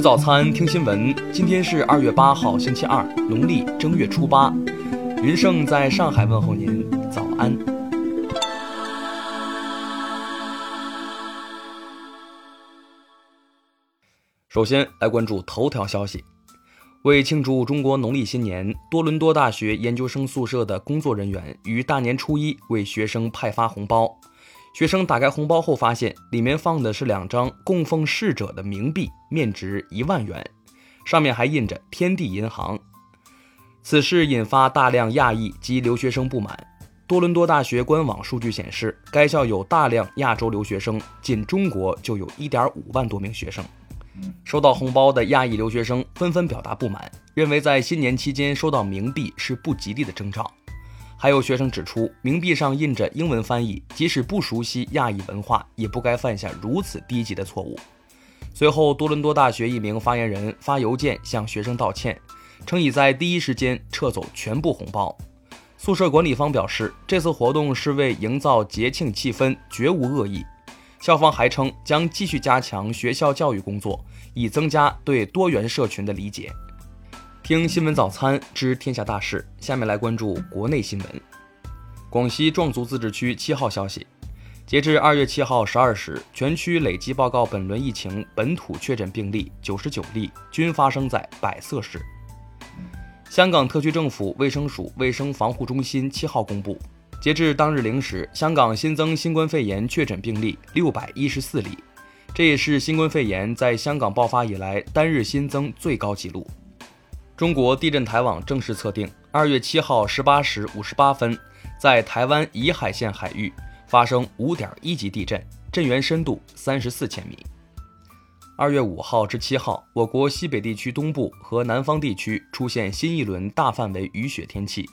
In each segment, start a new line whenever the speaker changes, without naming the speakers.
吃早餐，听新闻。今天是二月八号，星期二，农历正月初八。云盛在上海问候您，早安。首先来关注头条消息。为庆祝中国农历新年，多伦多大学研究生宿舍的工作人员于大年初一为学生派发红包。学生打开红包后，发现里面放的是两张供奉逝者的冥币，面值一万元，上面还印着“天地银行”。此事引发大量亚裔及留学生不满。多伦多大学官网数据显示，该校有大量亚洲留学生，仅中国就有一点五万多名学生。收到红包的亚裔留学生纷纷表达不满，认为在新年期间收到冥币是不吉利的征兆。还有学生指出，冥币上印着英文翻译，即使不熟悉亚裔文化，也不该犯下如此低级的错误。随后，多伦多大学一名发言人发邮件向学生道歉，称已在第一时间撤走全部红包。宿舍管理方表示，这次活动是为营造节庆气氛，绝无恶意。校方还称将继续加强学校教育工作，以增加对多元社群的理解。听新闻早餐知天下大事，下面来关注国内新闻。广西壮族自治区七号消息，截至二月七号十二时，全区累计报告本轮疫情本土确诊病例九十九例，均发生在百色市。香港特区政府卫生署卫生防护中心七号公布，截至当日零时，香港新增新冠肺炎确诊病例六百一十四例，这也是新冠肺炎在香港爆发以来单日新增最高纪录。中国地震台网正式测定，二月七号十八时五十八分，在台湾宜海县海域发生五点一级地震，震源深度三十四千米。二月五号至七号，我国西北地区东部和南方地区出现新一轮大范围雨雪天气。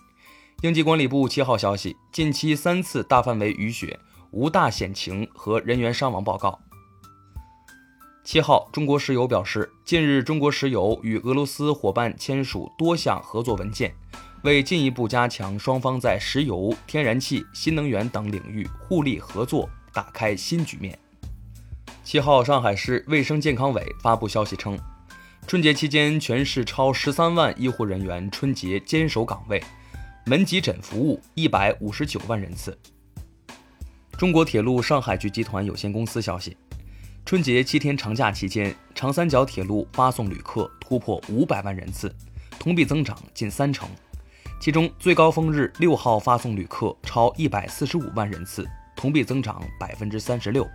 应急管理部七号消息，近期三次大范围雨雪无大险情和人员伤亡报告。七号，中国石油表示，近日中国石油与俄罗斯伙伴签署多项合作文件，为进一步加强双方在石油、天然气、新能源等领域互利合作，打开新局面。七号，上海市卫生健康委发布消息称，春节期间全市超十三万医护人员春节坚守岗位，门急诊服务一百五十九万人次。中国铁路上海局集团有限公司消息。春节七天长假期间，长三角铁路发送旅客突破五百万人次，同比增长近三成。其中最高峰日六号发送旅客超一百四十五万人次，同比增长百分之三十六。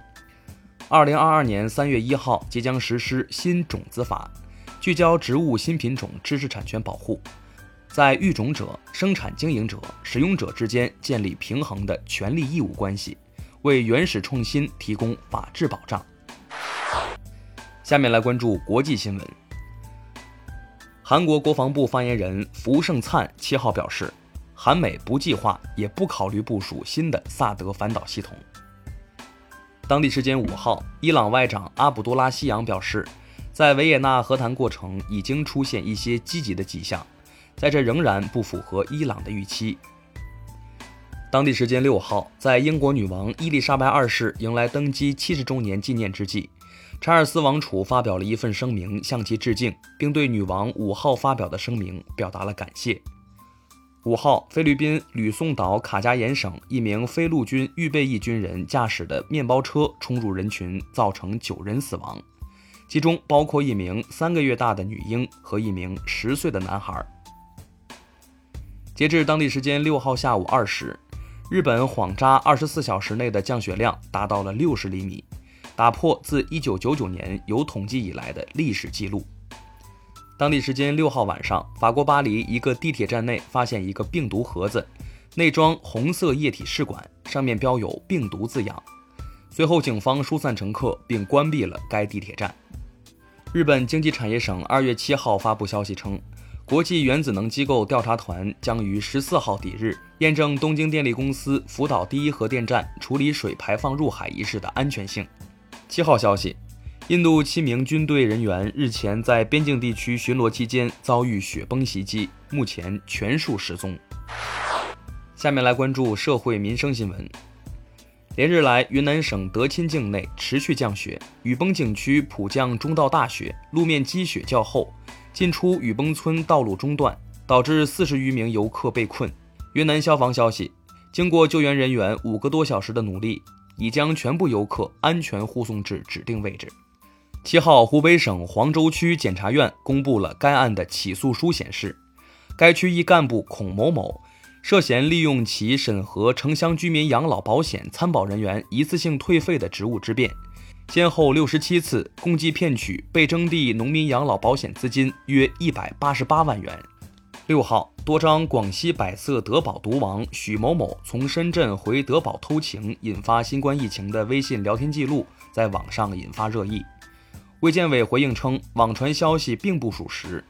二零二二年三月一号即将实施新种子法，聚焦植物新品种知识产权保护，在育种者、生产经营者、使用者之间建立平衡的权利义务关系，为原始创新提供法治保障。下面来关注国际新闻。韩国国防部发言人福胜灿七号表示，韩美不计划也不考虑部署新的萨德反导系统。当地时间五号，伊朗外长阿卜杜拉希扬表示，在维也纳和谈过程已经出现一些积极的迹象，在这仍然不符合伊朗的预期。当地时间六号，在英国女王伊丽莎白二世迎来登基七十周年纪念之际。查尔斯王储发表了一份声明，向其致敬，并对女王五号发表的声明表达了感谢。五号，菲律宾吕宋岛卡加延省一名非陆军预备役军人驾驶的面包车冲入人群，造成九人死亡，其中包括一名三个月大的女婴和一名十岁的男孩。截至当地时间六号下午二时，日本谎扎二十四小时内的降雪量达到了六十厘米。打破自1999年有统计以来的历史记录。当地时间六号晚上，法国巴黎一个地铁站内发现一个病毒盒子，内装红色液体试管，上面标有“病毒”字样。随后，警方疏散乘客并关闭了该地铁站。日本经济产业省二月七号发布消息称，国际原子能机构调查团将于十四号抵日验证东京电力公司福岛第一核电站处理水排放入海一事的安全性。七号消息，印度七名军队人员日前在边境地区巡逻期间遭遇雪崩袭击，目前全数失踪。下面来关注社会民生新闻。连日来，云南省德钦境内持续降雪，雨崩景区普降中到大雪，路面积雪较厚，进出雨崩村道路中断，导致四十余名游客被困。云南消防消息，经过救援人员五个多小时的努力，已将全部游客安全护送至指定位置。七号，湖北省黄州区检察院公布了该案的起诉书，显示，该区一干部孔某某。涉嫌利用其审核城乡居民养老保险参保人员一次性退费的职务之便，先后六十七次，共计骗取被征地农民养老保险资金约一百八十八万元。六号，多张广西百色德宝毒王许某某从深圳回德宝偷情，引发新冠疫情的微信聊天记录在网上引发热议。卫健委回应称，网传消息并不属实。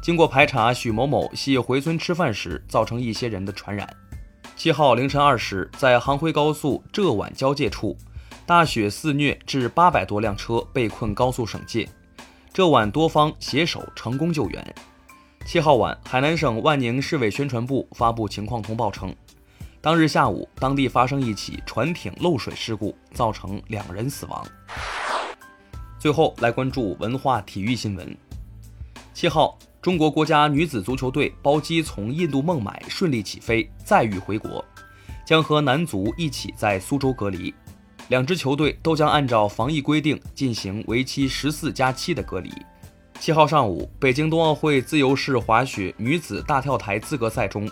经过排查，许某某系回村吃饭时造成一些人的传染。七号凌晨二时，在杭徽高速浙皖交界处，大雪肆虐，致八百多辆车被困高速省界，浙皖多方携手成功救援。七号晚，海南省万宁市委宣传部发布情况通报称，当日下午，当地发生一起船艇漏水事故，造成两人死亡。最后来关注文化体育新闻。七号。中国国家女子足球队包机从印度孟买顺利起飞，载誉回国，将和男足一起在苏州隔离。两支球队都将按照防疫规定进行为期十四加七的隔离。七号上午，北京冬奥会自由式滑雪女子大跳台资格赛中，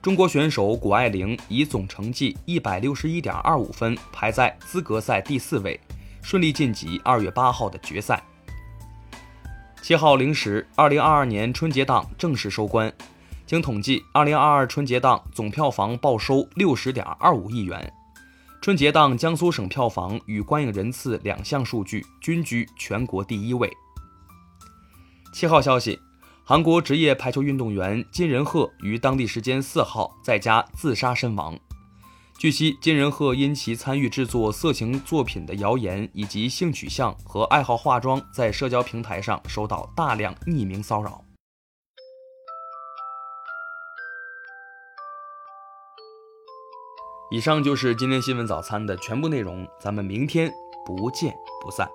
中国选手谷爱凌以总成绩一百六十一点二五分排在资格赛第四位，顺利晋级二月八号的决赛。七号零时，二零二二年春节档正式收官。经统计，二零二二春节档总票房报收六十点二五亿元。春节档江苏省票房与观影人次两项数据均居全国第一位。七号消息，韩国职业排球运动员金仁赫于当地时间四号在家自杀身亡。据悉，金仁赫因其参与制作色情作品的谣言，以及性取向和爱好化妆，在社交平台上收到大量匿名骚扰。以上就是今天新闻早餐的全部内容，咱们明天不见不散。